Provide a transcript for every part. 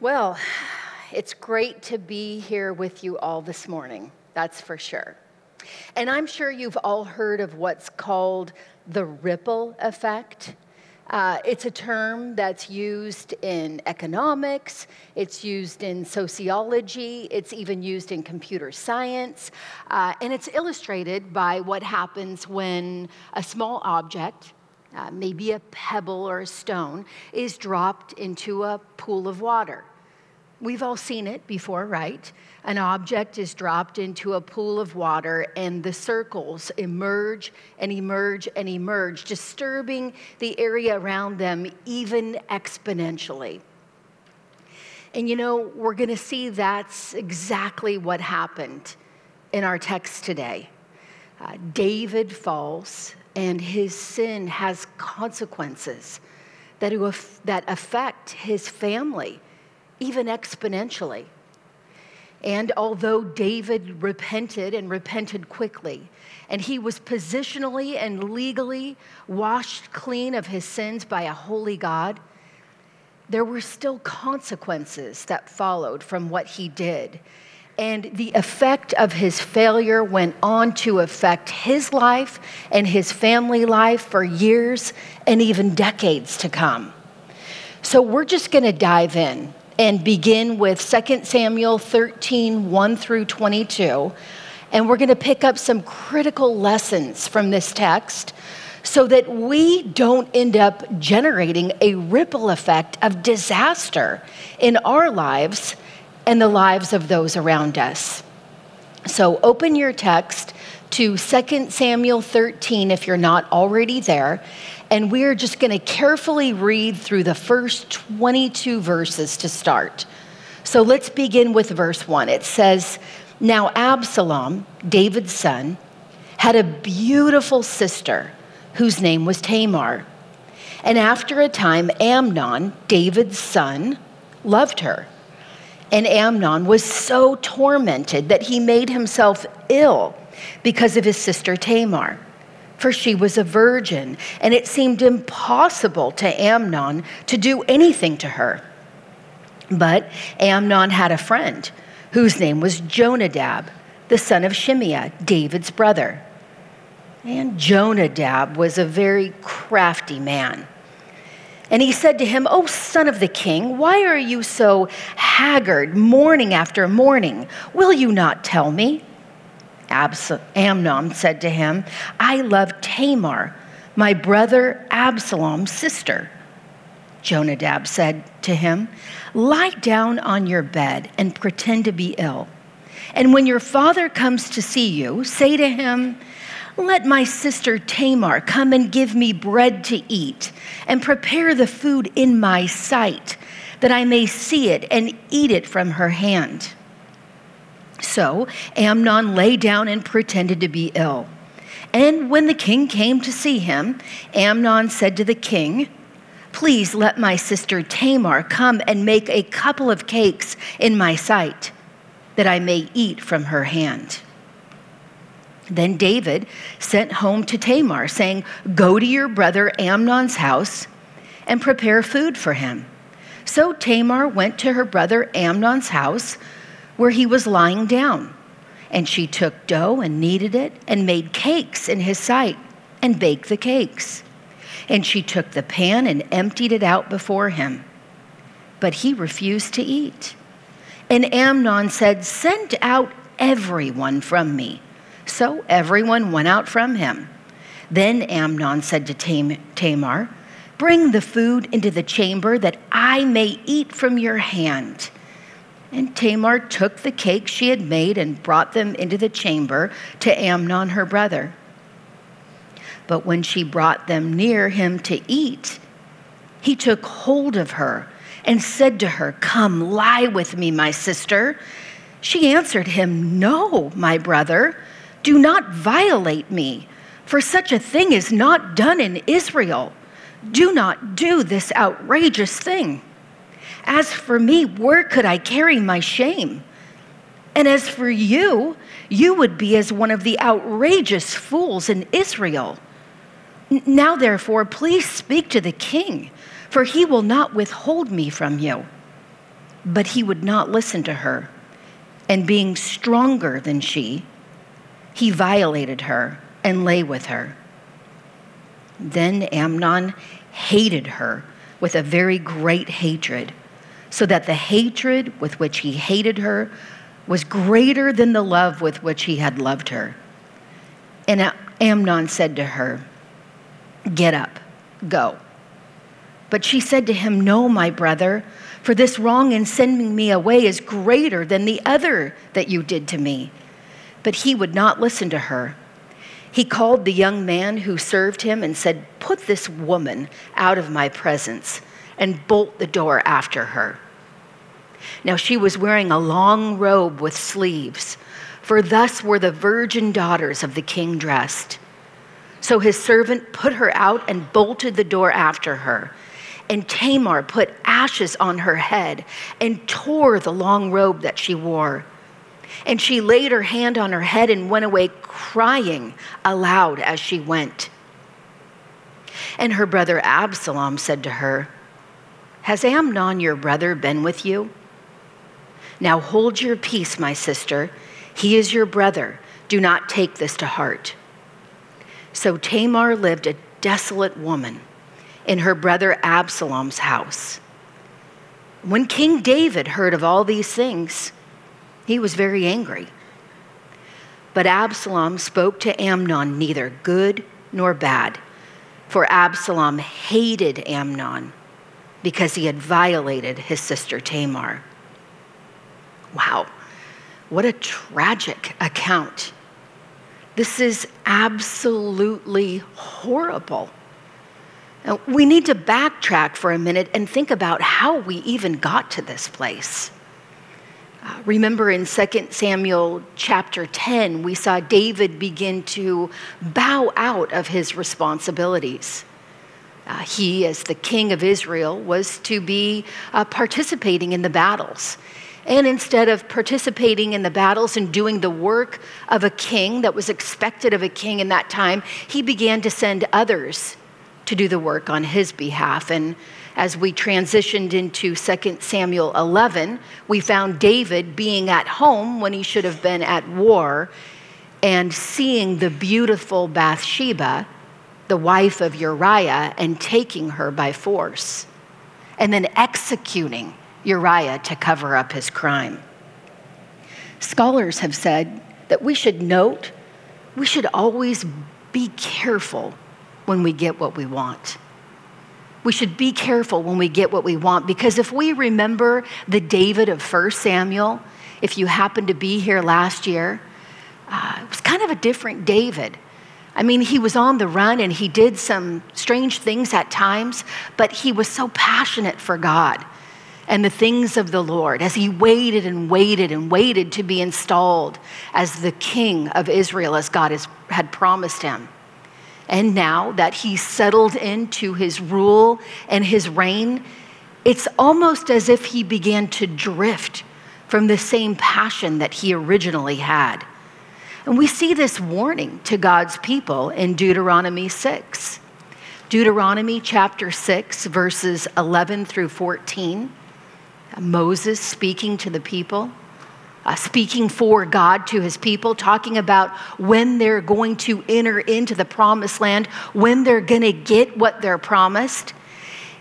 Well, it's great to be here with you all this morning, that's for sure. And I'm sure you've all heard of what's called the ripple effect. Uh, it's a term that's used in economics, it's used in sociology, it's even used in computer science, uh, and it's illustrated by what happens when a small object, uh, maybe a pebble or a stone, is dropped into a pool of water. We've all seen it before, right? An object is dropped into a pool of water and the circles emerge and emerge and emerge, disturbing the area around them even exponentially. And you know, we're going to see that's exactly what happened in our text today. Uh, David falls, and his sin has consequences that, that affect his family even exponentially. And although David repented and repented quickly, and he was positionally and legally washed clean of his sins by a holy God, there were still consequences that followed from what he did. And the effect of his failure went on to affect his life and his family life for years and even decades to come. So we're just going to dive in and begin with 2 Samuel 13 1 through 22. And we're going to pick up some critical lessons from this text so that we don't end up generating a ripple effect of disaster in our lives and the lives of those around us. So open your text to 2 Samuel 13 if you're not already there and we're just going to carefully read through the first 22 verses to start. So let's begin with verse 1. It says, Now Absalom, David's son, had a beautiful sister whose name was Tamar. And after a time, Amnon, David's son, loved her. And Amnon was so tormented that he made himself ill because of his sister Tamar for she was a virgin, and it seemed impossible to Amnon to do anything to her. But Amnon had a friend whose name was Jonadab, the son of Shimeah, David's brother. And Jonadab was a very crafty man. And he said to him, O son of the king, why are you so haggard morning after morning? Will you not tell me? Amnon said to him, I love Tamar, my brother Absalom's sister. Jonadab said to him, Lie down on your bed and pretend to be ill. And when your father comes to see you, say to him, Let my sister Tamar come and give me bread to eat, and prepare the food in my sight, that I may see it and eat it from her hand. So Amnon lay down and pretended to be ill. And when the king came to see him, Amnon said to the king, Please let my sister Tamar come and make a couple of cakes in my sight, that I may eat from her hand. Then David sent home to Tamar, saying, Go to your brother Amnon's house and prepare food for him. So Tamar went to her brother Amnon's house where he was lying down. And she took dough and kneaded it and made cakes in his sight and baked the cakes. And she took the pan and emptied it out before him. But he refused to eat. And Amnon said, Send out everyone from me. So everyone went out from him. Then Amnon said to Tamar, Bring the food into the chamber that I may eat from your hand. And Tamar took the cakes she had made and brought them into the chamber to Amnon, her brother. But when she brought them near him to eat, he took hold of her and said to her, Come, lie with me, my sister. She answered him, No, my brother, do not violate me, for such a thing is not done in Israel. Do not do this outrageous thing. As for me, where could I carry my shame? And as for you, you would be as one of the outrageous fools in Israel. Now, therefore, please speak to the king, for he will not withhold me from you. But he would not listen to her. And being stronger than she, he violated her and lay with her. Then Amnon hated her with a very great hatred, so that the hatred with which he hated her was greater than the love with which he had loved her. And Amnon said to her, Get up, go. But she said to him, No, my brother, for this wrong in sending me away is greater than the other that you did to me. But he would not listen to her. He called the young man who served him and said, Put this woman out of my presence and bolt the door after her. Now she was wearing a long robe with sleeves, for thus were the virgin daughters of the king dressed. So his servant put her out and bolted the door after her. And Tamar put ashes on her head and tore the long robe that she wore. And she laid her hand on her head and went away crying aloud as she went. And her brother Absalom said to her, Has Amnon your brother been with you? Now hold your peace, my sister. He is your brother. Do not take this to heart. So Tamar lived a desolate woman in her brother Absalom's house. When King David heard of all these things, he was very angry. But Absalom spoke to Amnon neither good nor bad, for Absalom hated Amnon because he had violated his sister Tamar. Wow, what a tragic account. This is absolutely horrible. Now, we need to backtrack for a minute and think about how we even got to this place. Uh, remember in 2 Samuel chapter 10, we saw David begin to bow out of his responsibilities. Uh, he, as the king of Israel, was to be uh, participating in the battles. And instead of participating in the battles and doing the work of a king that was expected of a king in that time, he began to send others to do the work on his behalf. And as we transitioned into 2 Samuel 11, we found David being at home when he should have been at war and seeing the beautiful Bathsheba, the wife of Uriah, and taking her by force, and then executing Uriah to cover up his crime. Scholars have said that we should note, we should always be careful when we get what we want. We should be careful when we get what we want because if we remember the David of 1 Samuel, if you happened to be here last year, uh, it was kind of a different David. I mean, he was on the run and he did some strange things at times, but he was so passionate for God and the things of the Lord as he waited and waited and waited to be installed as the king of Israel as God has, had promised him. And now that he's settled into his rule and his reign, it's almost as if he began to drift from the same passion that he originally had. And we see this warning to God's people in Deuteronomy 6. Deuteronomy chapter 6, verses 11 through 14. Moses speaking to the people, uh, speaking for God to his people, talking about when they're going to enter into the promised land, when they're going to get what they're promised.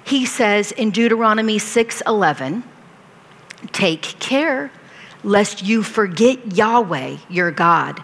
He says in Deuteronomy 6:11, "Take care lest you forget Yahweh, your God,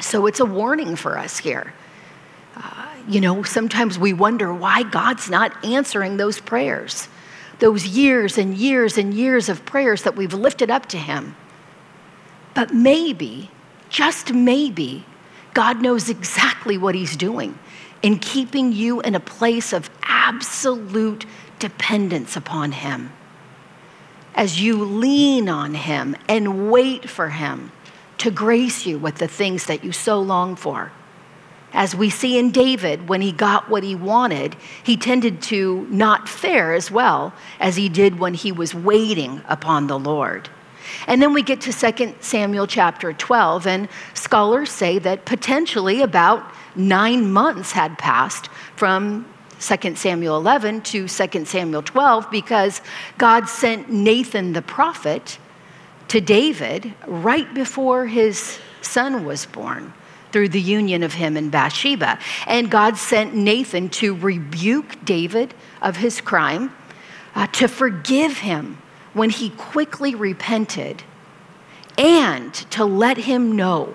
So it's a warning for us here. Uh, you know, sometimes we wonder why God's not answering those prayers, those years and years and years of prayers that we've lifted up to Him. But maybe, just maybe, God knows exactly what He's doing in keeping you in a place of absolute dependence upon Him. as you lean on Him and wait for Him to grace you with the things that you so long for. As we see in David, when he got what he wanted, he tended to not fare as well as he did when he was waiting upon the Lord. And then we get to 2 Samuel chapter 12, and scholars say that potentially about nine months had passed from 2 Samuel 11 to 2 Samuel 12 because God sent Nathan the prophet to David right before his son was born through the union of him and Bathsheba. And God sent Nathan to rebuke David of his crime, uh, to forgive him when he quickly repented, and to let him know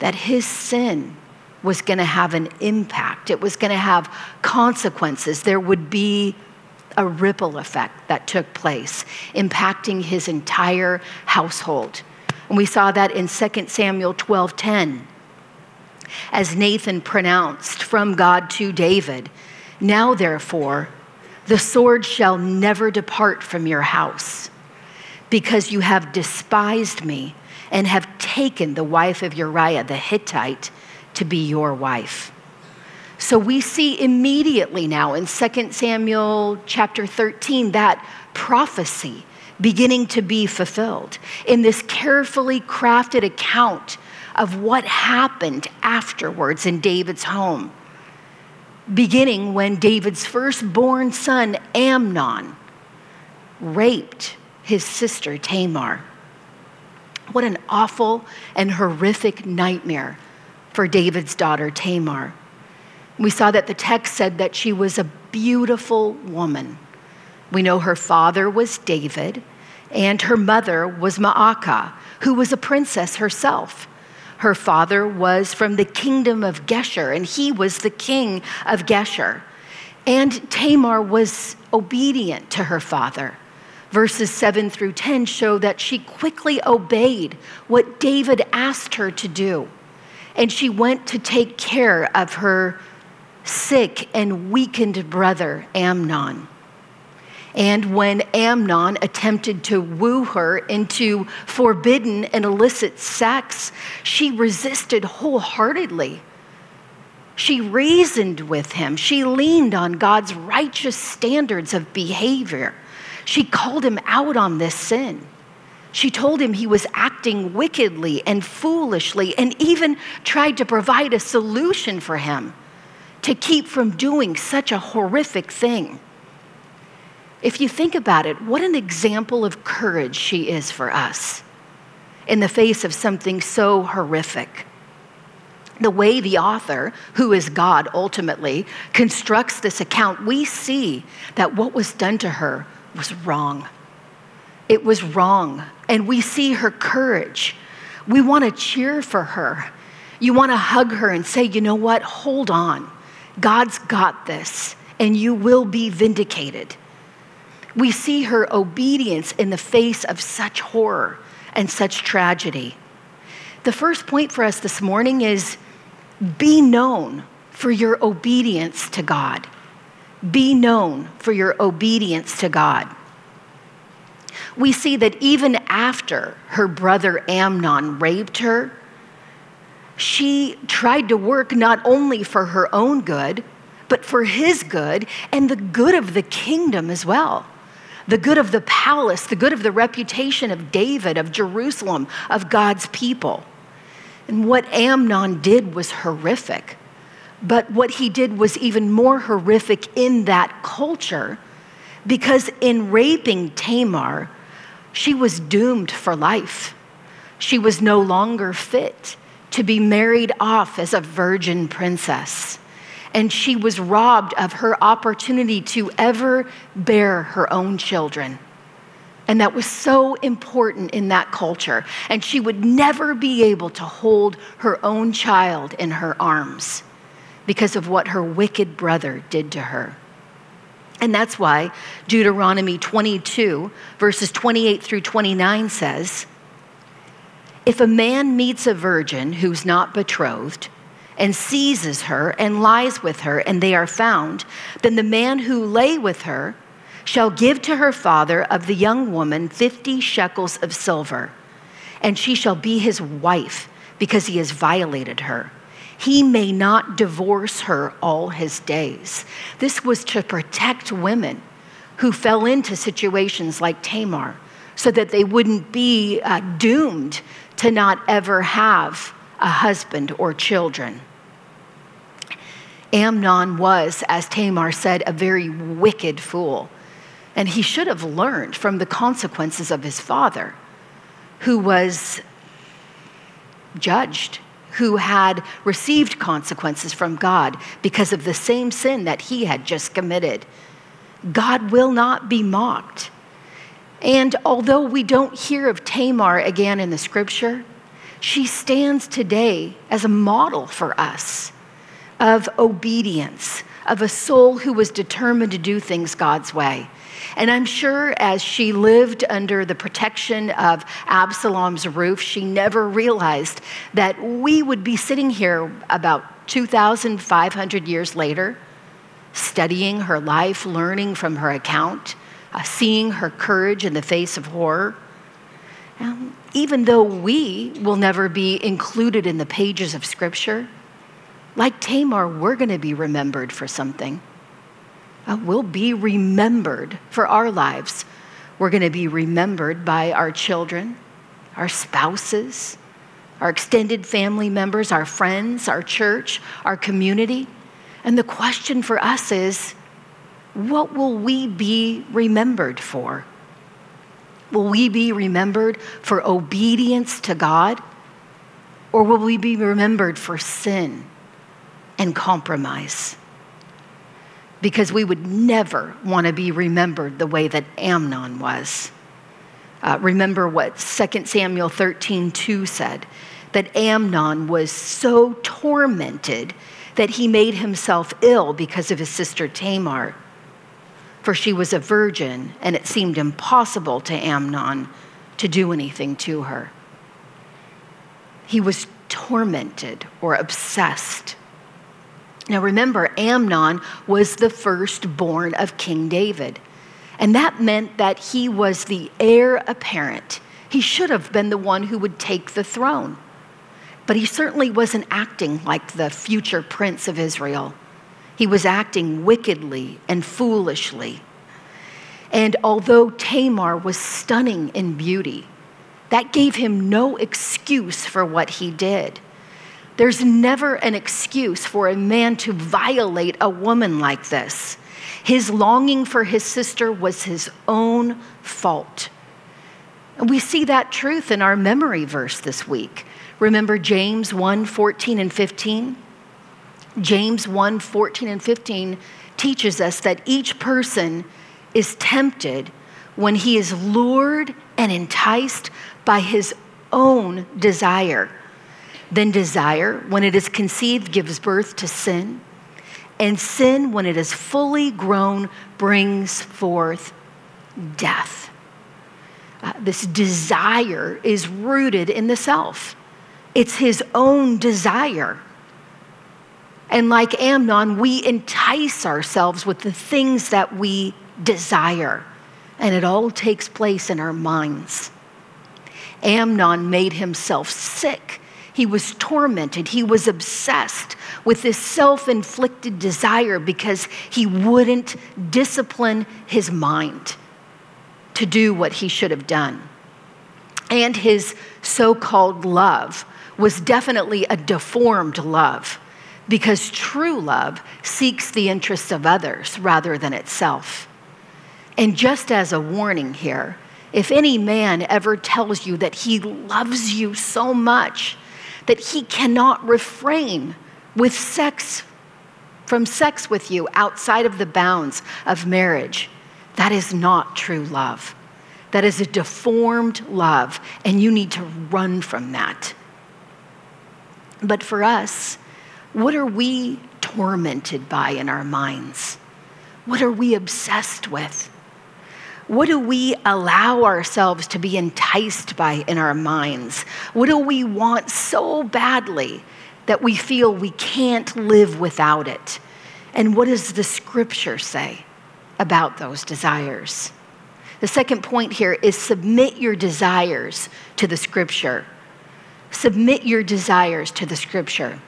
that his sin was going to have an impact. It was going to have consequences. There would be a ripple effect that took place, impacting his entire household. And we saw that in 2 Samuel 12:10. As Nathan pronounced from God to David, Now therefore, the sword shall never depart from your house, because you have despised me and have taken the wife of Uriah the Hittite to be your wife. So we see immediately now in 2 Samuel chapter 13 that prophecy beginning to be fulfilled in this carefully crafted account of what happened afterwards in David's home. Beginning when David's firstborn son, Amnon, raped his sister Tamar. What an awful and horrific nightmare for David's daughter Tamar. We saw that the text said that she was a beautiful woman. We know her father was David, and her mother was Maacah, who was a princess herself. Her father was from the kingdom of Geshur, and he was the king of Geshur. And Tamar was obedient to her father. Verses 7 through 10 show that she quickly obeyed what David asked her to do. And she went to take care of her sick and weakened brother, Amnon. And when Amnon attempted to woo her into forbidden and illicit sex, she resisted wholeheartedly. She reasoned with him. She leaned on God's righteous standards of behavior. She called him out on this sin. She told him he was acting wickedly and foolishly, and even tried to provide a solution for him to keep from doing such a horrific thing. If you think about it, what an example of courage she is for us in the face of something so horrific. The way the author, who is God ultimately, constructs this account, we see that what was done to her was wrong. It was wrong. And we see her courage. We want to cheer for her. You want to hug her and say, you know what? Hold on. God's got this, and you will be vindicated. We see her obedience in the face of such horror and such tragedy. The first point for us this morning is be known for your obedience to God. Be known for your obedience to God. We see that even after her brother Amnon raped her, she tried to work not only for her own good, but for his good and the good of the kingdom as well. The good of the palace, the good of the reputation of David, of Jerusalem, of God's people. And what Amnon did was horrific. But what he did was even more horrific in that culture because in raping Tamar, she was doomed for life. She was no longer fit to be married off as a virgin princess. And she was robbed of her opportunity to ever bear her own children. And that was so important in that culture. And she would never be able to hold her own child in her arms because of what her wicked brother did to her. And that's why Deuteronomy 22, verses 28 through 29 says, if a man meets a virgin who's not betrothed and seizes her and lies with her, and they are found, then the man who lay with her shall give to her father of the young woman 50 shekels of silver, and she shall be his wife because he has violated her. He may not divorce her all his days. This was to protect women who fell into situations like Tamar so that they wouldn't be uh, doomed to not ever have a husband or children. Amnon was, as Tamar said, a very wicked fool. And he should have learned from the consequences of his father, who was judged, who had received consequences from God because of the same sin that he had just committed. God will not be mocked. And although we don't hear of Tamar again in the scripture, she stands today as a model for us of obedience, of a soul who was determined to do things God's way. And I'm sure as she lived under the protection of Absalom's roof, she never realized that we would be sitting here about 2,500 years later, studying her life, learning from her account, uh, seeing her courage in the face of horror. Um, even though we will never be included in the pages of Scripture, like Tamar, we're going to be remembered for something. Uh, we'll be remembered for our lives. We're going to be remembered by our children, our spouses, our extended family members, our friends, our church, our community. And the question for us is what will we be remembered for? Will we be remembered for obedience to God? Or will we be remembered for sin and compromise? Because we would never want to be remembered the way that Amnon was. Uh, remember what 2 Samuel 13 2 said that Amnon was so tormented that he made himself ill because of his sister Tamar for she was a virgin, and it seemed impossible to Amnon to do anything to her. He was tormented or obsessed. Now remember, Amnon was the firstborn of King David, and that meant that he was the heir apparent. He should have been the one who would take the throne. But he certainly wasn't acting like the future prince of Israel. He was acting wickedly and foolishly. And although Tamar was stunning in beauty, that gave him no excuse for what he did. There's never an excuse for a man to violate a woman like this. His longing for his sister was his own fault. And we see that truth in our memory verse this week. Remember James 1 14 and 15? James 1 14 and 15 teaches us that each person is tempted when he is lured and enticed by his own desire. Then desire, when it is conceived, gives birth to sin. And sin, when it is fully grown, brings forth death. Uh, this desire is rooted in the self, it's his own desire. And like Amnon, we entice ourselves with the things that we desire, and it all takes place in our minds. Amnon made himself sick. He was tormented. He was obsessed with this self inflicted desire because he wouldn't discipline his mind to do what he should have done. And his so called love was definitely a deformed love because true love seeks the interests of others rather than itself. And just as a warning here, if any man ever tells you that he loves you so much that he cannot refrain with sex from sex with you outside of the bounds of marriage, that is not true love. That is a deformed love, and you need to run from that. But for us, what are we tormented by in our minds? What are we obsessed with? What do we allow ourselves to be enticed by in our minds? What do we want so badly that we feel we can't live without it? And what does the scripture say? about those desires. The second point here is submit your desires to the scripture. Submit your desires to the scripture.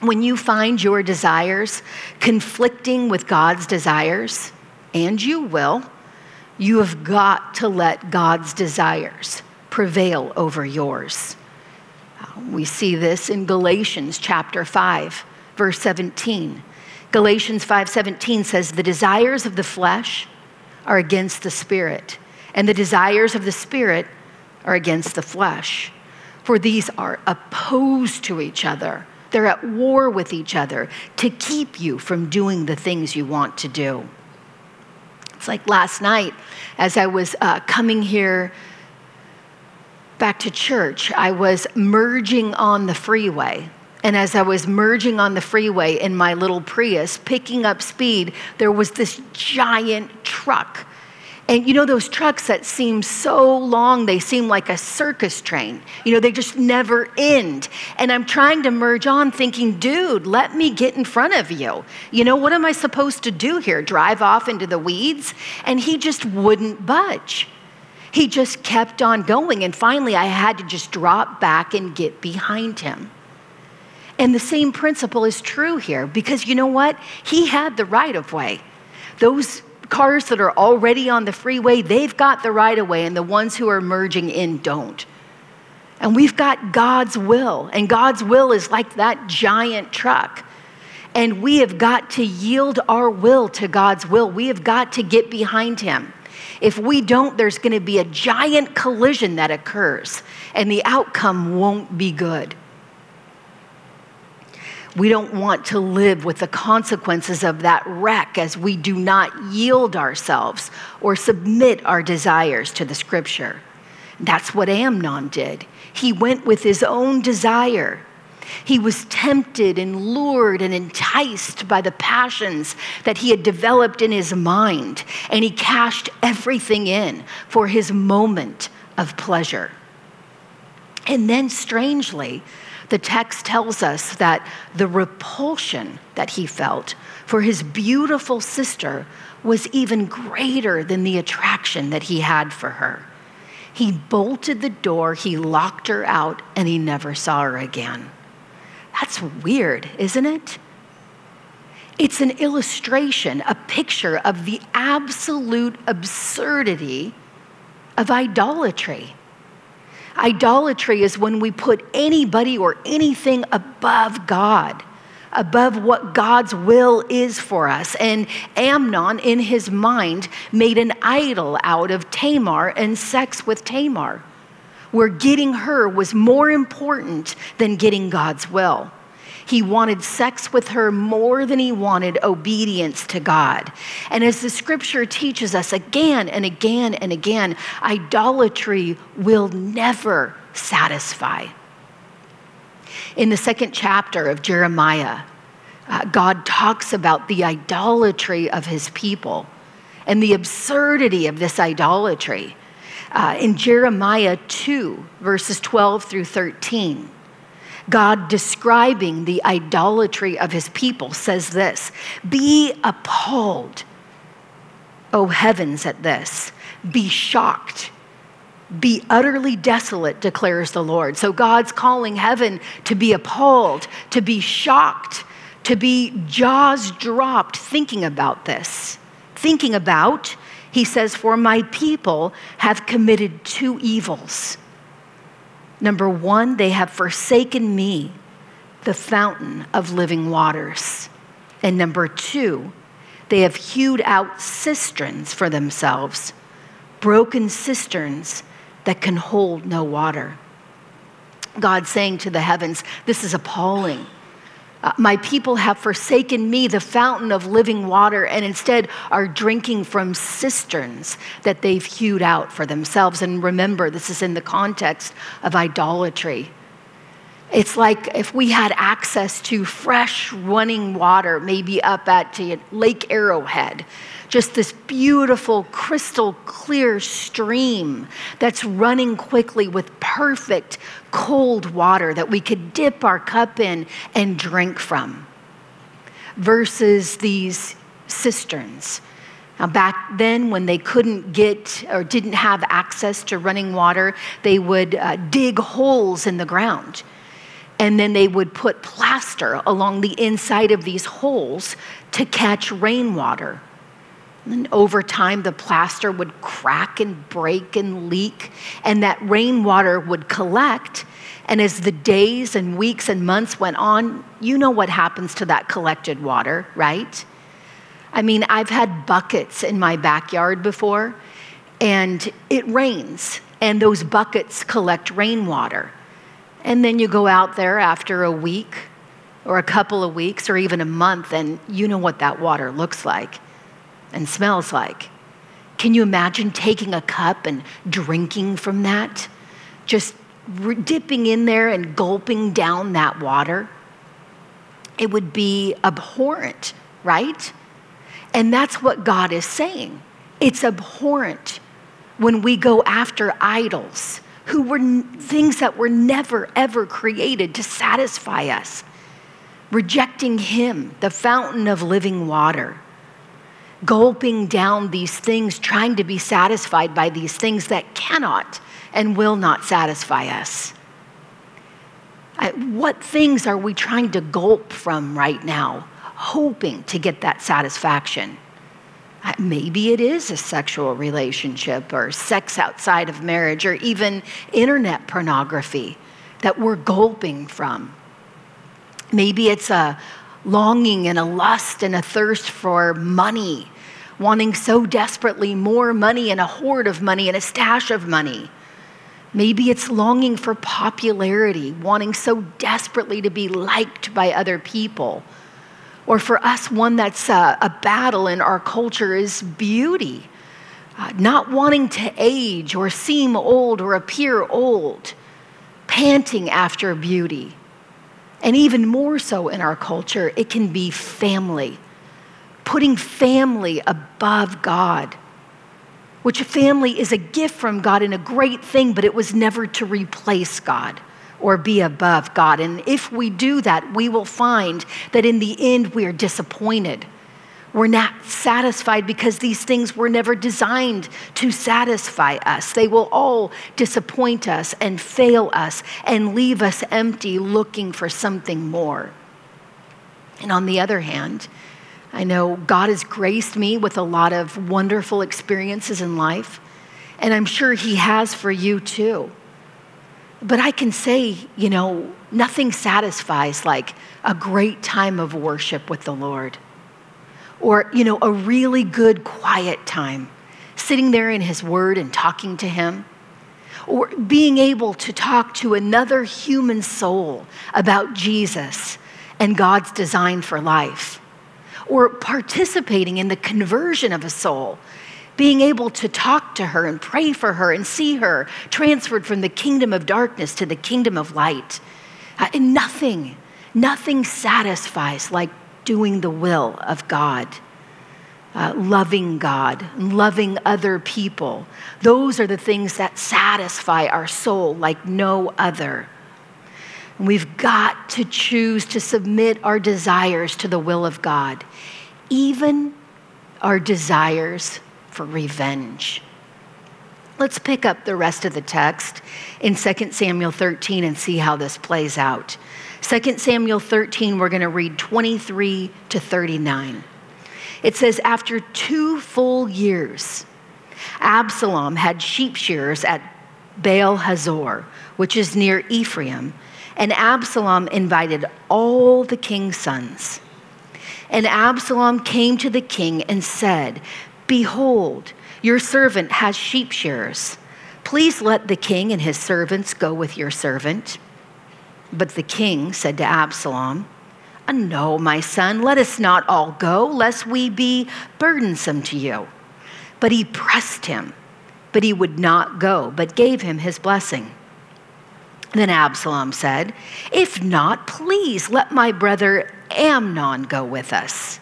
When you find your desires conflicting with God's desires, and you will, you have got to let God's desires prevail over yours. Uh, we see this in Galatians chapter 5, verse 17. Galatians 5:17 says the desires of the flesh are against the spirit and the desires of the spirit are against the flesh. For these are opposed to each other. They're at war with each other to keep you from doing the things you want to do. It's like last night as I was uh, coming here back to church, I was merging on the freeway. And as I was merging on the freeway in my little Prius, picking up speed, there was this giant truck and you know, those trucks that seem so long, they seem like a circus train. You know, they just never end. And I'm trying to merge on thinking, dude, let me get in front of you. You know, what am I supposed to do here? Drive off into the weeds? And he just wouldn't budge. He just kept on going. And finally, I had to just drop back and get behind him. And the same principle is true here because you know what? He had the right of way. Those cars that are already on the freeway, they've got the right of way, and the ones who are merging in don't. And we've got God's will, and God's will is like that giant truck. And we have got to yield our will to God's will. We have got to get behind Him. If we don't, there's going to be a giant collision that occurs, and the outcome won't be good. We don't want to live with the consequences of that wreck as we do not yield ourselves or submit our desires to the scripture. That's what Amnon did. He went with his own desire. He was tempted and lured and enticed by the passions that he had developed in his mind, and he cashed everything in for his moment of pleasure. And then, strangely, the text tells us that the repulsion that he felt for his beautiful sister was even greater than the attraction that he had for her. He bolted the door, he locked her out, and he never saw her again. That's weird, isn't it? It's an illustration, a picture of the absolute absurdity of idolatry. Idolatry is when we put anybody or anything above God, above what God's will is for us. And Amnon, in his mind, made an idol out of Tamar and sex with Tamar, where getting her was more important than getting God's will. He wanted sex with her more than he wanted obedience to God. And as the scripture teaches us again and again and again, idolatry will never satisfy. In the second chapter of Jeremiah, uh, God talks about the idolatry of his people and the absurdity of this idolatry. Uh, in Jeremiah 2, verses 12 through 13, God describing the idolatry of his people says this Be appalled, O heavens, at this. Be shocked. Be utterly desolate, declares the Lord. So God's calling heaven to be appalled, to be shocked, to be jaws dropped thinking about this. Thinking about, he says, For my people have committed two evils. Number one, they have forsaken me, the fountain of living waters. And number two, they have hewed out cisterns for themselves, broken cisterns that can hold no water. God saying to the heavens, This is appalling. Uh, my people have forsaken me, the fountain of living water, and instead are drinking from cisterns that they've hewed out for themselves. And remember, this is in the context of idolatry. It's like if we had access to fresh running water, maybe up at Lake Arrowhead, just this beautiful, crystal clear stream that's running quickly with perfect cold water that we could dip our cup in and drink from, versus these cisterns Now, back then, when they couldn't get or didn't have access to running water, they would uh, dig holes in the ground. And then they would put plaster along the inside of these holes to catch rainwater. And over time, the plaster would crack and break and leak, and that rainwater would collect. And as the days and weeks and months went on, you know what happens to that collected water, right? I mean, I've had buckets in my backyard before, and it rains, and those buckets collect rainwater. And then you go out there after a week or a couple of weeks or even a month, and you know what that water looks like and smells like. Can you imagine taking a cup and drinking from that? Just dipping in there and gulping down that water? It would be abhorrent, right? And that's what God is saying. It's abhorrent when we go after idols who were things that were never, ever created to satisfy us, rejecting Him, the fountain of living water, gulping down these things, trying to be satisfied by these things that cannot and will not satisfy us. What things are we trying to gulp from right now? hoping to get that satisfaction. Maybe it is a sexual relationship or sex outside of marriage or even internet pornography that we're gulping from. Maybe it's a longing and a lust and a thirst for money, wanting so desperately more money and a hoard of money and a stash of money. Maybe it's longing for popularity, wanting so desperately to be liked by other people or for us, one that's a, a battle in our culture is beauty. Uh, not wanting to age or seem old or appear old, panting after beauty. And even more so in our culture, it can be family, putting family above God, which family is a gift from God and a great thing, but it was never to replace God or be above God. And if we do that, we will find that in the end we are disappointed. We're not satisfied because these things were never designed to satisfy us. They will all disappoint us and fail us and leave us empty looking for something more. And on the other hand, I know God has graced me with a lot of wonderful experiences in life, and I'm sure He has for you too. But I can say, you know, nothing satisfies like a great time of worship with the Lord. Or, you know, a really good quiet time, sitting there in His Word and talking to Him. Or being able to talk to another human soul about Jesus and God's design for life. Or participating in the conversion of a soul being able to talk to her and pray for her and see her transferred from the kingdom of darkness to the kingdom of light. Uh, and nothing, nothing satisfies like doing the will of God. Uh, loving God, loving other people. Those are the things that satisfy our soul like no other. we've got to choose to submit our desires to the will of God, even our desires for revenge. Let's pick up the rest of the text in 2 Samuel 13 and see how this plays out. 2 Samuel 13, we're going to read 23 to 39. It says, After two full years, Absalom had sheep shearers at Baal Hazor, which is near Ephraim, and Absalom invited all the king's sons. And Absalom came to the king and said, Behold, your servant has sheep shearers. Please let the king and his servants go with your servant. But the king said to Absalom, No, my son, let us not all go, lest we be burdensome to you. But he pressed him, but he would not go, but gave him his blessing. Then Absalom said, If not, please let my brother Amnon go with us.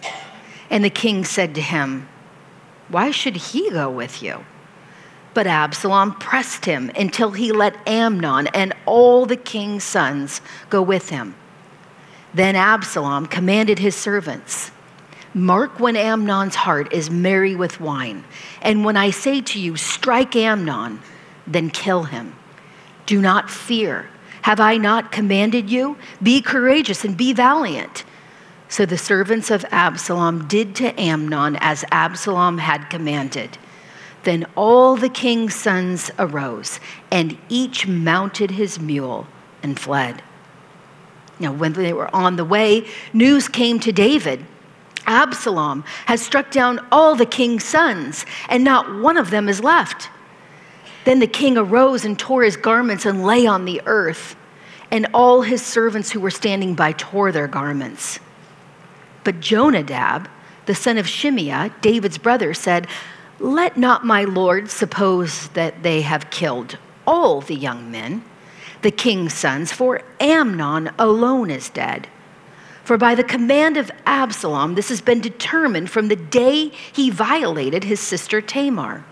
And the king said to him, why should he go with you? But Absalom pressed him until he let Amnon and all the king's sons go with him. Then Absalom commanded his servants Mark when Amnon's heart is merry with wine. And when I say to you, strike Amnon, then kill him. Do not fear. Have I not commanded you? Be courageous and be valiant. So the servants of Absalom did to Amnon as Absalom had commanded. Then all the king's sons arose, and each mounted his mule and fled. Now, when they were on the way, news came to David Absalom has struck down all the king's sons, and not one of them is left. Then the king arose and tore his garments and lay on the earth, and all his servants who were standing by tore their garments. But Jonadab, the son of Shimeah, David's brother, said, Let not my lord suppose that they have killed all the young men, the king's sons, for Amnon alone is dead. For by the command of Absalom, this has been determined from the day he violated his sister Tamar.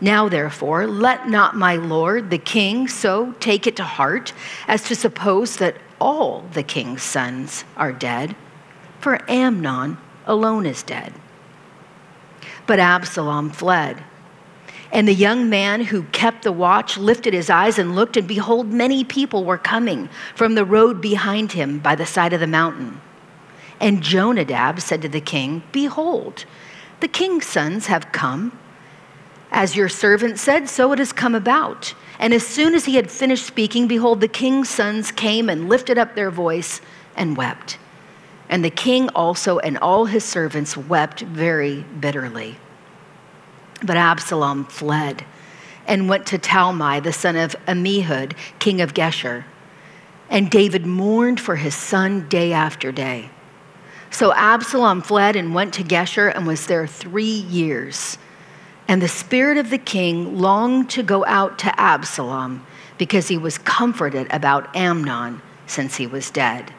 Now, therefore, let not my lord the king so take it to heart as to suppose that all the king's sons are dead, for Amnon alone is dead. But Absalom fled and the young man who kept the watch lifted his eyes and looked, and behold, many people were coming from the road behind him by the side of the mountain. And Jonadab said to the king, Behold, the king's sons have come. As your servant said, so it has come about. And as soon as he had finished speaking, behold, the king's sons came and lifted up their voice and wept. And the king also and all his servants wept very bitterly. But Absalom fled and went to Talmai, the son of Ammihud, king of Geshur. And David mourned for his son day after day. So Absalom fled and went to Geshur and was there three years. And the spirit of the king longed to go out to Absalom because he was comforted about Amnon since he was dead.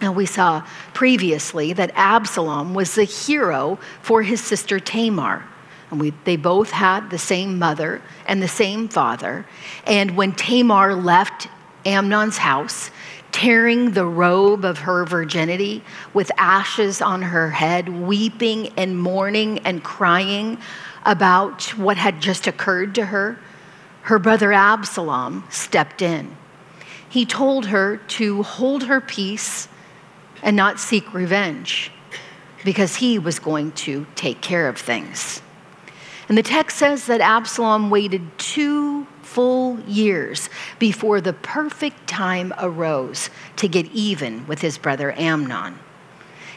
Now, we saw previously that Absalom was the hero for his sister Tamar. And we, they both had the same mother and the same father. And when Tamar left Amnon's house, tearing the robe of her virginity with ashes on her head, weeping and mourning and crying about what had just occurred to her, her brother Absalom stepped in. He told her to hold her peace and not seek revenge because he was going to take care of things. And the text says that Absalom waited two full years before the perfect time arose to get even with his brother Amnon.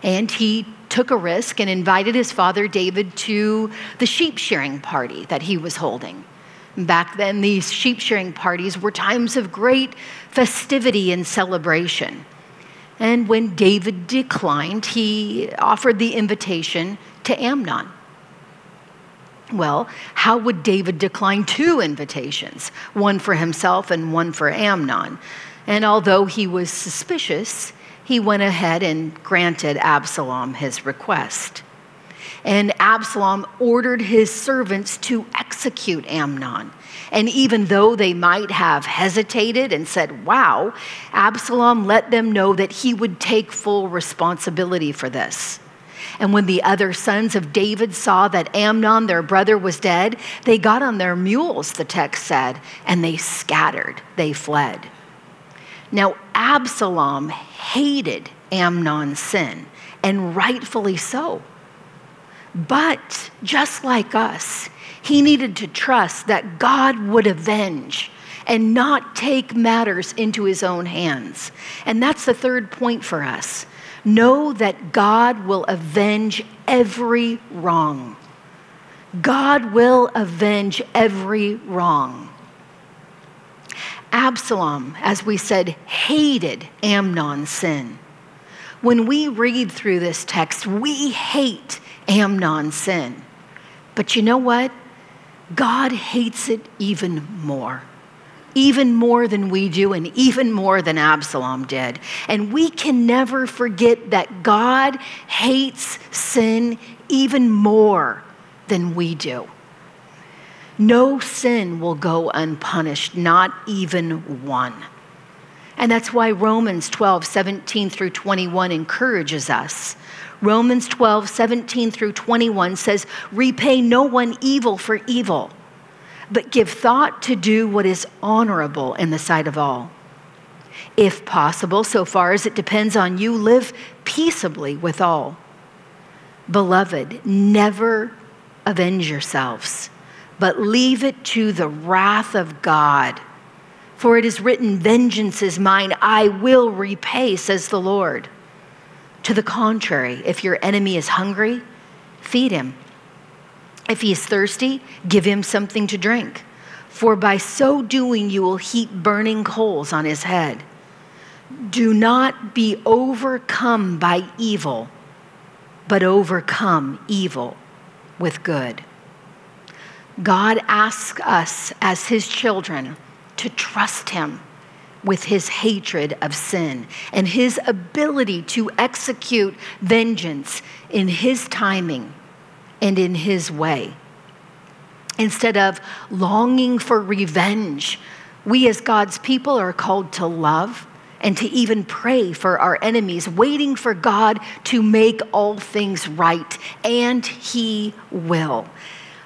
And he took a risk and invited his father David to the sheep shearing party that he was holding. Back then, these sheep shearing parties were times of great festivity and celebration. And when David declined, he offered the invitation to Amnon. Well, how would David decline two invitations, one for himself and one for Amnon? And although he was suspicious, he went ahead and granted Absalom his request. And Absalom ordered his servants to execute Amnon. And even though they might have hesitated and said, wow, Absalom let them know that he would take full responsibility for this. And when the other sons of David saw that Amnon, their brother, was dead, they got on their mules, the text said, and they scattered, they fled. Now, Absalom hated Amnon's sin, and rightfully so. But just like us, he needed to trust that God would avenge and not take matters into his own hands. And that's the third point for us. Know that God will avenge every wrong. God will avenge every wrong. Absalom, as we said, hated Amnon's sin. When we read through this text, we hate Amnon's sin. But you know what? God hates it even more. Even more than we do, and even more than Absalom did. And we can never forget that God hates sin even more than we do. No sin will go unpunished, not even one. And that's why Romans 12, 17 through 21 encourages us Romans 12, 17 through 21 says, Repay no one evil for evil, but give thought to do what is honorable in the sight of all. If possible, so far as it depends on you, live peaceably with all. Beloved, never avenge yourselves, but leave it to the wrath of God. For it is written, Vengeance is mine, I will repay, says the Lord. To the contrary, if your enemy is hungry, feed him. If he is thirsty, give him something to drink. For by so doing, you will heap burning coals on his head. Do not be overcome by evil, but overcome evil with good. God asks us as his children to trust him with his hatred of sin and his ability to execute vengeance in his timing and in his way. Instead of longing for revenge, we as God's people are called to love and to even pray for our enemies, waiting for God to make all things right, and He will.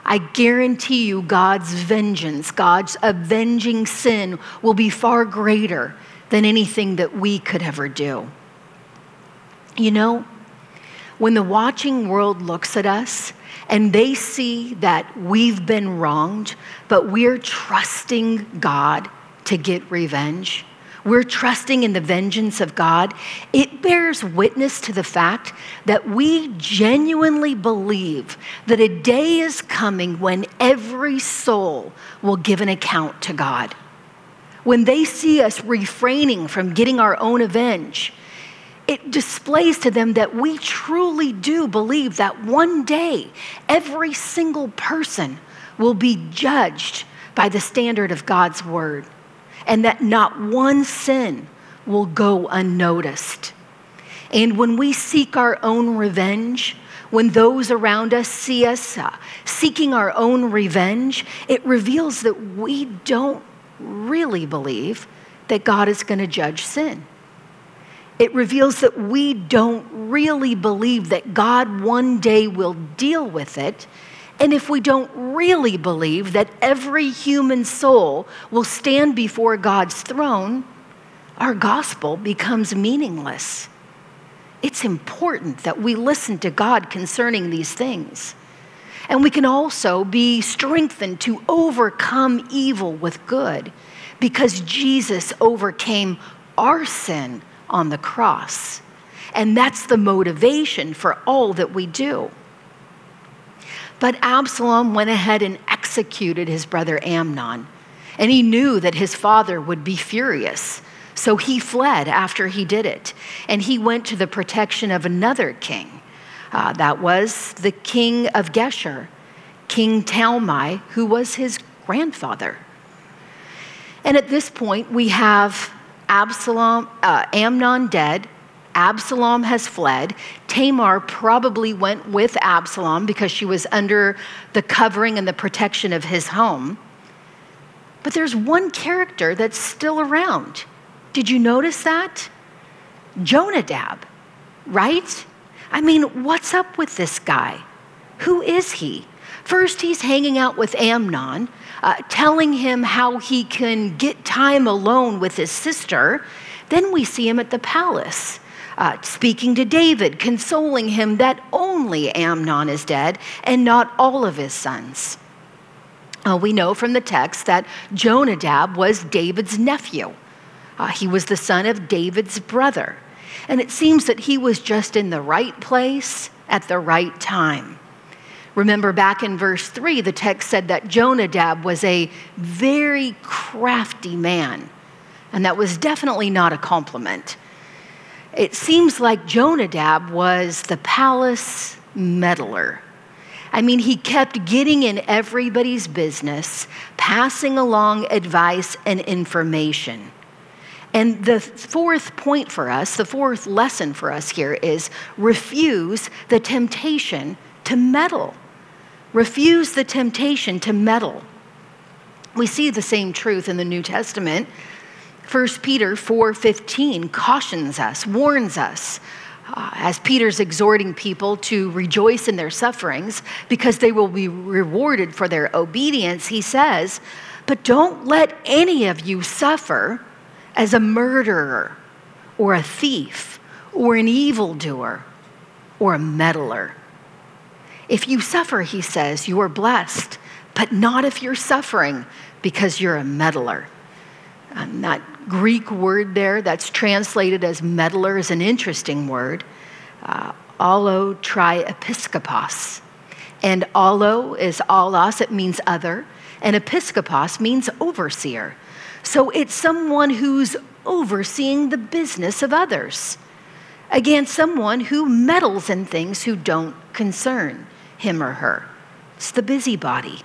I guarantee you, God's vengeance, God's avenging sin will be far greater than anything that we could ever do. You know, when the watching world looks at us and they see that we've been wronged, but we're trusting God to get revenge, we're trusting in the vengeance of God, it bears witness to the fact that we genuinely believe that a day is coming when every soul will give an account to God. When they see us refraining from getting our own avenge, it displays to them that we truly do believe that one day every single person will be judged by the standard of God's word and that not one sin will go unnoticed. And when we seek our own revenge, when those around us see us uh, seeking our own revenge, it reveals that we don't really believe that God is going to judge sin. It reveals that we don't really believe that God one day will deal with it and if we don't really believe that every human soul will stand before God's throne, our gospel becomes meaningless. It's important that we listen to God concerning these things. And we can also be strengthened to overcome evil with good because Jesus overcame our sin on the cross. And that's the motivation for all that we do. But Absalom went ahead and executed his brother Amnon. And he knew that his father would be furious. So he fled after he did it. And he went to the protection of another king. Uh, that was the king of Geshur, King Talmai, who was his grandfather. And at this point, we have Absalom, uh, Amnon dead, Absalom has fled. Tamar probably went with Absalom because she was under the covering and the protection of his home. But there's one character that's still around. Did you notice that? Jonadab, right? I mean, what's up with this guy? Who is he? First, he's hanging out with Amnon, uh, telling him how he can get time alone with his sister. Then we see him at the palace uh, speaking to David, consoling him that only Amnon is dead and not all of his sons. Uh, we know from the text that Jonadab was David's nephew. Uh, he was the son of David's brother. And it seems that he was just in the right place at the right time. Remember back in verse 3, the text said that Jonadab was a very crafty man. And that was definitely not a compliment it seems like Jonadab was the palace meddler. I mean, he kept getting in everybody's business, passing along advice and information. And the fourth point for us, the fourth lesson for us here is refuse the temptation to meddle. Refuse the temptation to meddle. We see the same truth in the New Testament 1 Peter 4:15 cautions us, warns us Uh, as Peter's exhorting people to rejoice in their sufferings because they will be rewarded for their obedience, he says, But don't let any of you suffer as a murderer or a thief or an evildoer or a meddler. If you suffer, he says, you are blessed, but not if you're suffering because you're a meddler. Um, that Greek word there that's translated as meddler is an interesting word. Uh, allo tri episkopos. And allo is allos, it means other, and episkopos means overseer. So it's someone who's overseeing the business of others. Again, someone who meddles in things who don't concern him or her. It's the busybody.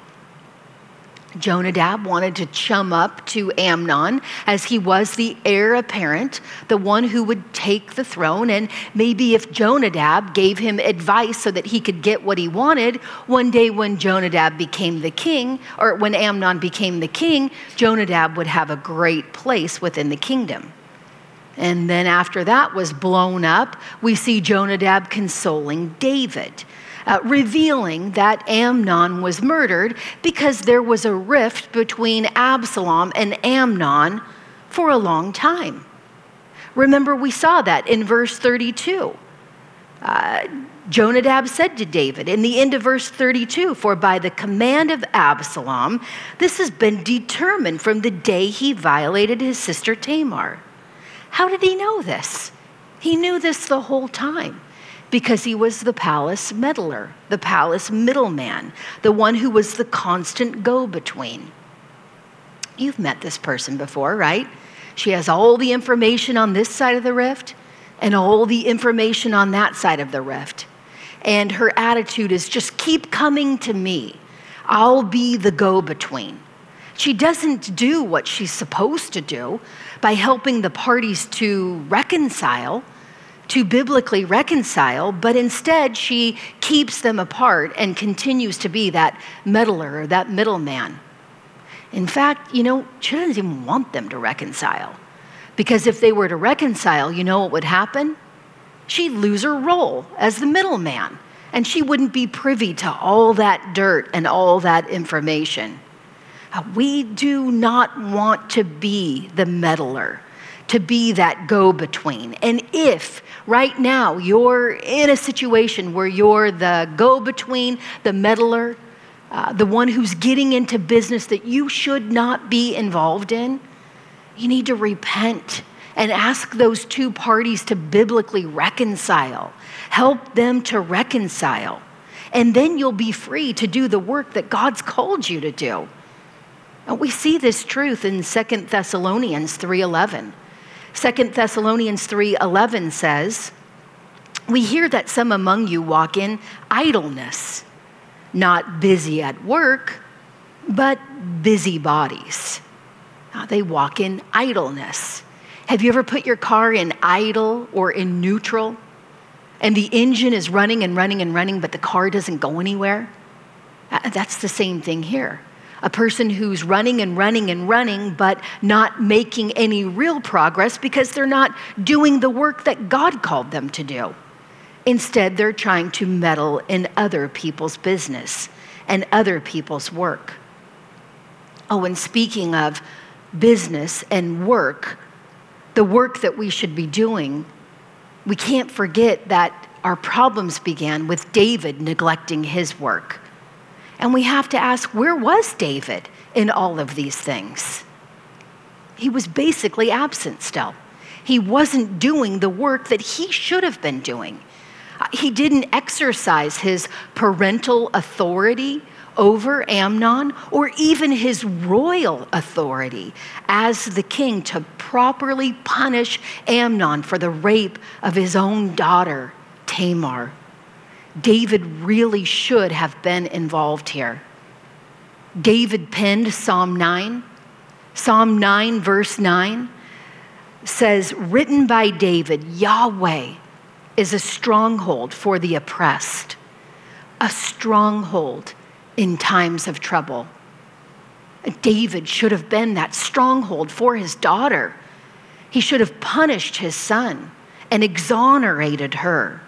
Jonadab wanted to chum up to Amnon as he was the heir apparent, the one who would take the throne. And maybe if Jonadab gave him advice so that he could get what he wanted, one day when Jonadab became the king, or when Amnon became the king, Jonadab would have a great place within the kingdom. And then after that was blown up, we see Jonadab consoling David uh, revealing that Amnon was murdered because there was a rift between Absalom and Amnon for a long time. Remember, we saw that in verse 32. Uh, Jonadab said to David in the end of verse 32 For by the command of Absalom, this has been determined from the day he violated his sister Tamar. How did he know this? He knew this the whole time because he was the palace meddler, the palace middleman, the one who was the constant go between. You've met this person before, right? She has all the information on this side of the rift and all the information on that side of the rift. And her attitude is just keep coming to me. I'll be the go between. She doesn't do what she's supposed to do by helping the parties to reconcile to biblically reconcile, but instead she keeps them apart and continues to be that meddler or that middleman. In fact, you know, she doesn't even want them to reconcile. Because if they were to reconcile, you know what would happen? She'd lose her role as the middleman, and she wouldn't be privy to all that dirt and all that information. Uh, we do not want to be the meddler to be that go between. And if right now you're in a situation where you're the go between, the meddler, uh, the one who's getting into business that you should not be involved in, you need to repent and ask those two parties to biblically reconcile. Help them to reconcile. And then you'll be free to do the work that God's called you to do. And we see this truth in 2 Thessalonians 3:11. Second Thessalonians 3:11 says, "We hear that some among you walk in idleness, not busy at work, but busy bodies." Now, they walk in idleness. Have you ever put your car in idle or in neutral? And the engine is running and running and running, but the car doesn't go anywhere? Uh, that's the same thing here a person who's running and running and running, but not making any real progress because they're not doing the work that God called them to do. Instead, they're trying to meddle in other people's business and other people's work. Oh, and speaking of business and work, the work that we should be doing, we can't forget that our problems began with David neglecting his work. And we have to ask where was David in all of these things? He was basically absent still. He wasn't doing the work that he should have been doing. Uh, he didn't exercise his parental authority over Amnon or even his royal authority as the king to properly punish Amnon for the rape of his own daughter, Tamar. David really should have been involved here. David penned Psalm 9. Psalm 9, verse 9 says, Written by David, Yahweh is a stronghold for the oppressed, a stronghold in times of trouble. David should have been that stronghold for his daughter. He should have punished his son and exonerated her.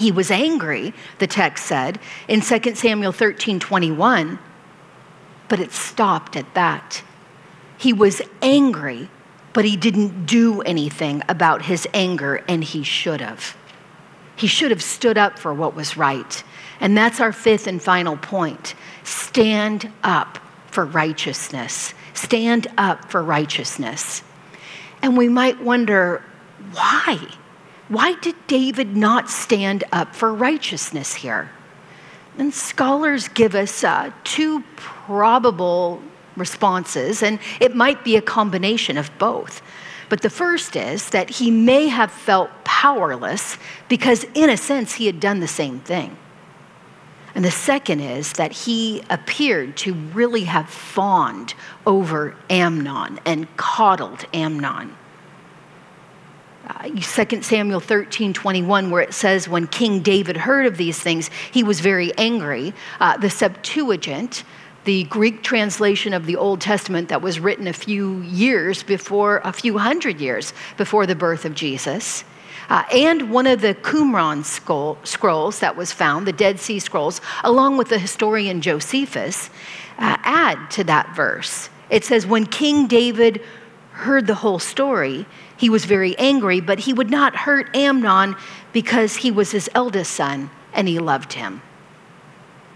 He was angry, the text said in 2 Samuel 13 21, but it stopped at that. He was angry, but he didn't do anything about his anger, and he should have. He should have stood up for what was right. And that's our fifth and final point stand up for righteousness. Stand up for righteousness. And we might wonder why? Why did David not stand up for righteousness here? And scholars give us uh, two probable responses, and it might be a combination of both. But the first is that he may have felt powerless because, in a sense, he had done the same thing. And the second is that he appeared to really have fawned over Amnon and coddled Amnon. 2 Samuel 13, 21, where it says, When King David heard of these things, he was very angry. Uh, the Septuagint, the Greek translation of the Old Testament that was written a few years before, a few hundred years before the birth of Jesus, uh, and one of the Qumran scrolls that was found, the Dead Sea Scrolls, along with the historian Josephus, uh, add to that verse. It says, When King David heard the whole story, he was very angry, but he would not hurt Amnon because he was his eldest son and he loved him.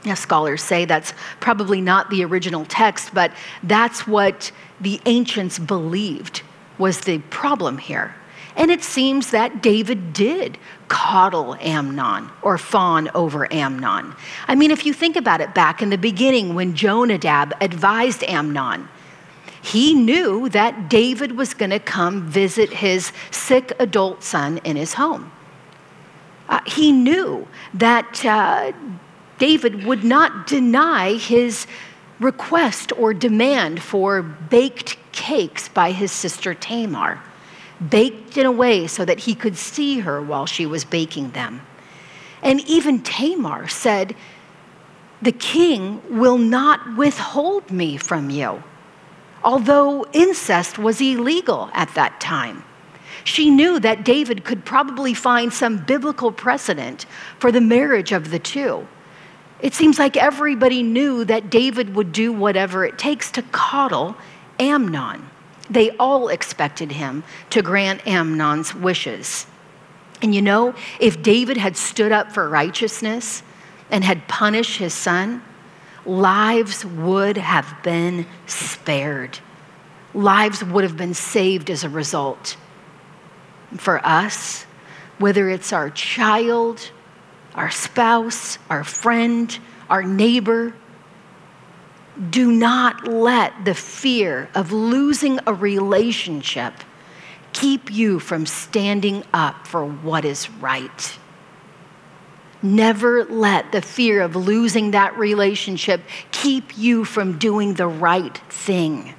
Now, scholars say that's probably not the original text, but that's what the ancients believed was the problem here. And it seems that David did coddle Amnon or fawn over Amnon. I mean, if you think about it back in the beginning when Jonadab advised Amnon, he knew that David was going to come visit his sick adult son in his home. Uh, he knew that uh, David would not deny his request or demand for baked cakes by his sister Tamar, baked in a way so that he could see her while she was baking them. And even Tamar said, The king will not withhold me from you although incest was illegal at that time. She knew that David could probably find some biblical precedent for the marriage of the two. It seems like everybody knew that David would do whatever it takes to coddle Amnon. They all expected him to grant Amnon's wishes. And you know, if David had stood up for righteousness and had punished his son, lives would have been spared. Lives would have been saved as a result. For us, whether it's our child, our spouse, our friend, our neighbor, do not let the fear of losing a relationship keep you from standing up for what is right. Never let the fear of losing that relationship keep you from doing the right thing.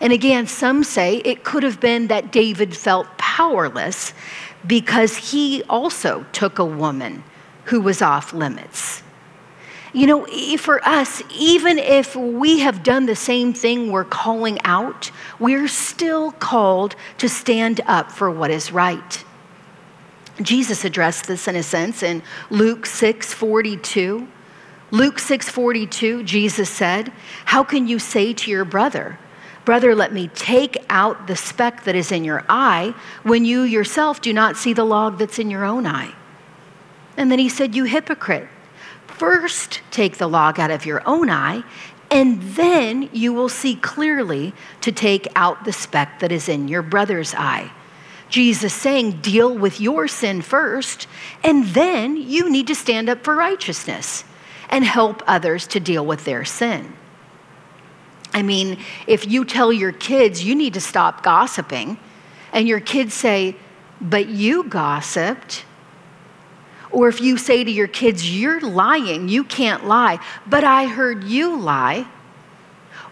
And again, some say it could have been that David felt powerless because he also took a woman who was off limits. You know, for us, even if we have done the same thing we're calling out, we're still called to stand up for what is right. Jesus addressed this in a sense in Luke 6 42. Luke 6 42, Jesus said, How can you say to your brother, Brother, let me take out the speck that is in your eye when you yourself do not see the log that's in your own eye? And then he said, You hypocrite, first take the log out of your own eye, and then you will see clearly to take out the speck that is in your brother's eye. Jesus saying, deal with your sin first, and then you need to stand up for righteousness and help others to deal with their sin. I mean, if you tell your kids you need to stop gossiping, and your kids say, but you gossiped, or if you say to your kids, you're lying, you can't lie, but I heard you lie,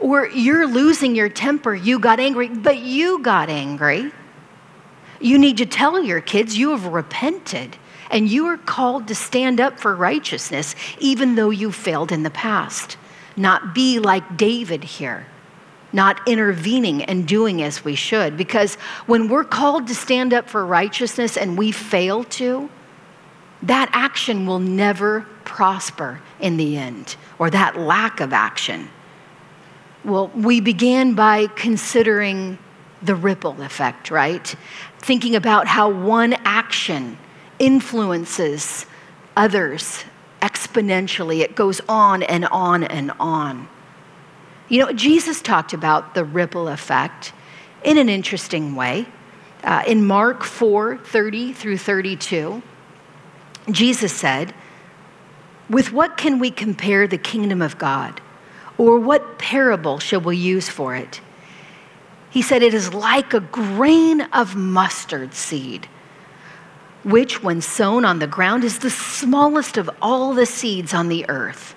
or you're losing your temper, you got angry, but you got angry you need to tell your kids you have repented and you are called to stand up for righteousness, even though you failed in the past. Not be like David here. not intervening and doing as we should. Because when we're called to stand up for righteousness and we fail to, that action will never prosper in the end, or that lack of action. Well, we began by considering the ripple effect, right? Thinking about how one action influences others exponentially. It goes on and on and on. You know, Jesus talked about the ripple effect in an interesting way. Uh, in Mark 4 30 through 32, Jesus said, With what can we compare the kingdom of God? Or what parable shall we use for it? He said, It is like a grain of mustard seed, which, when sown on the ground, is the smallest of all the seeds on the earth.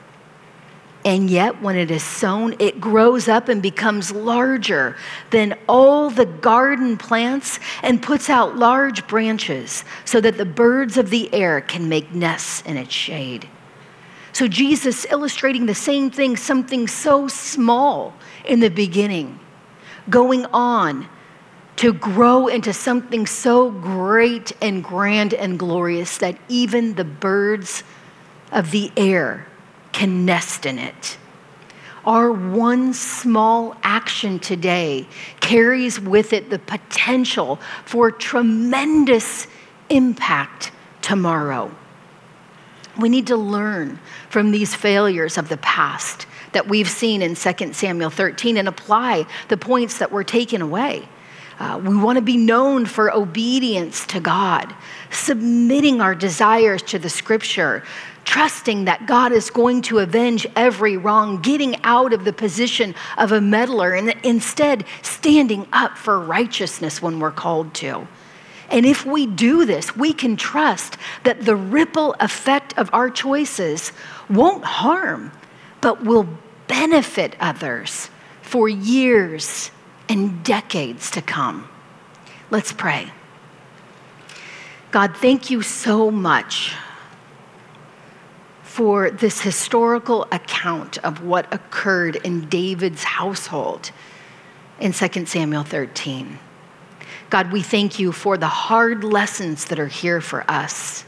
And yet, when it is sown, it grows up and becomes larger than all the garden plants and puts out large branches so that the birds of the air can make nests in its shade. So, Jesus illustrating the same thing, something so small in the beginning, going on to grow into something so great and grand and glorious that even the birds of the air can nest in it. Our one small action today carries with it the potential for tremendous impact tomorrow. We need to learn from these failures of the past that we've seen in 2 Samuel 13 and apply the points that were taken away. Uh, we want to be known for obedience to God, submitting our desires to the scripture, trusting that God is going to avenge every wrong, getting out of the position of a meddler, and instead standing up for righteousness when we're called to. And if we do this, we can trust that the ripple effect of our choices won't harm, but will benefit others for years and decades to come. Let's pray. God, thank you so much for this historical account of what occurred in David's household in 2 Samuel 13. God, we thank you for the hard lessons that are here for us.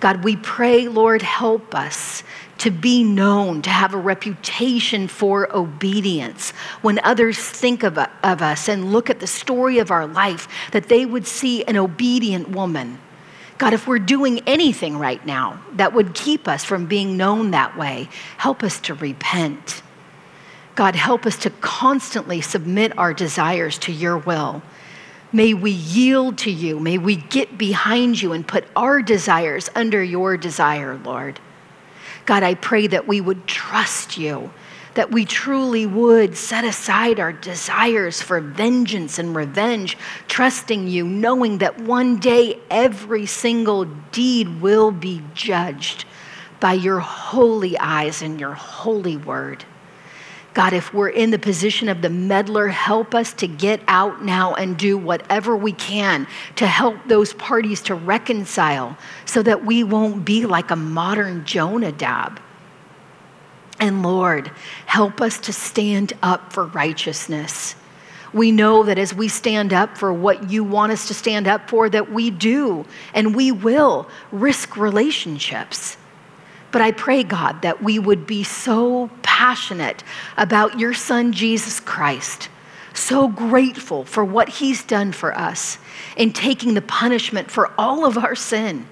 God, we pray, Lord, help us to be known, to have a reputation for obedience. When others think of, of us and look at the story of our life, that they would see an obedient woman God, if we're doing anything right now that would keep us from being known that way, help us to repent. God, help us to constantly submit our desires to your will. May we yield to you. May we get behind you and put our desires under your desire, Lord. God, I pray that we would trust you that we truly would set aside our desires for vengeance and revenge, trusting you, knowing that one day every single deed will be judged by your holy eyes and your holy word. God, if we're in the position of the meddler, help us to get out now and do whatever we can to help those parties to reconcile so that we won't be like a modern Jonadab and Lord, help us to stand up for righteousness. We know that as we stand up for what you want us to stand up for, that we do and we will risk relationships. But I pray, God, that we would be so passionate about your Son, Jesus Christ, so grateful for what he's done for us in taking the punishment for all of our sin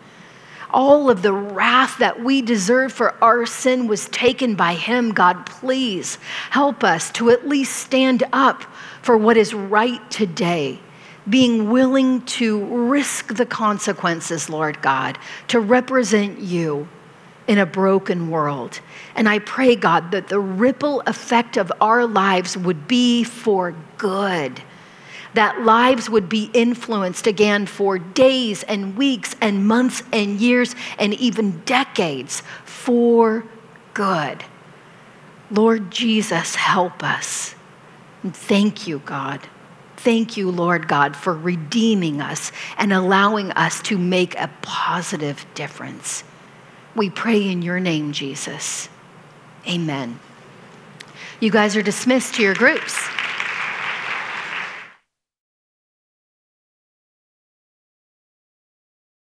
all of the wrath that we deserve for our sin was taken by him. God, please help us to at least stand up for what is right today, being willing to risk the consequences, Lord God, to represent you in a broken world. And I pray, God, that the ripple effect of our lives would be for good that lives would be influenced again for days and weeks and months and years and even decades for good. Lord Jesus, help us. And thank you, God. Thank you, Lord God, for redeeming us and allowing us to make a positive difference. We pray in your name, Jesus. Amen. You guys are dismissed to your groups.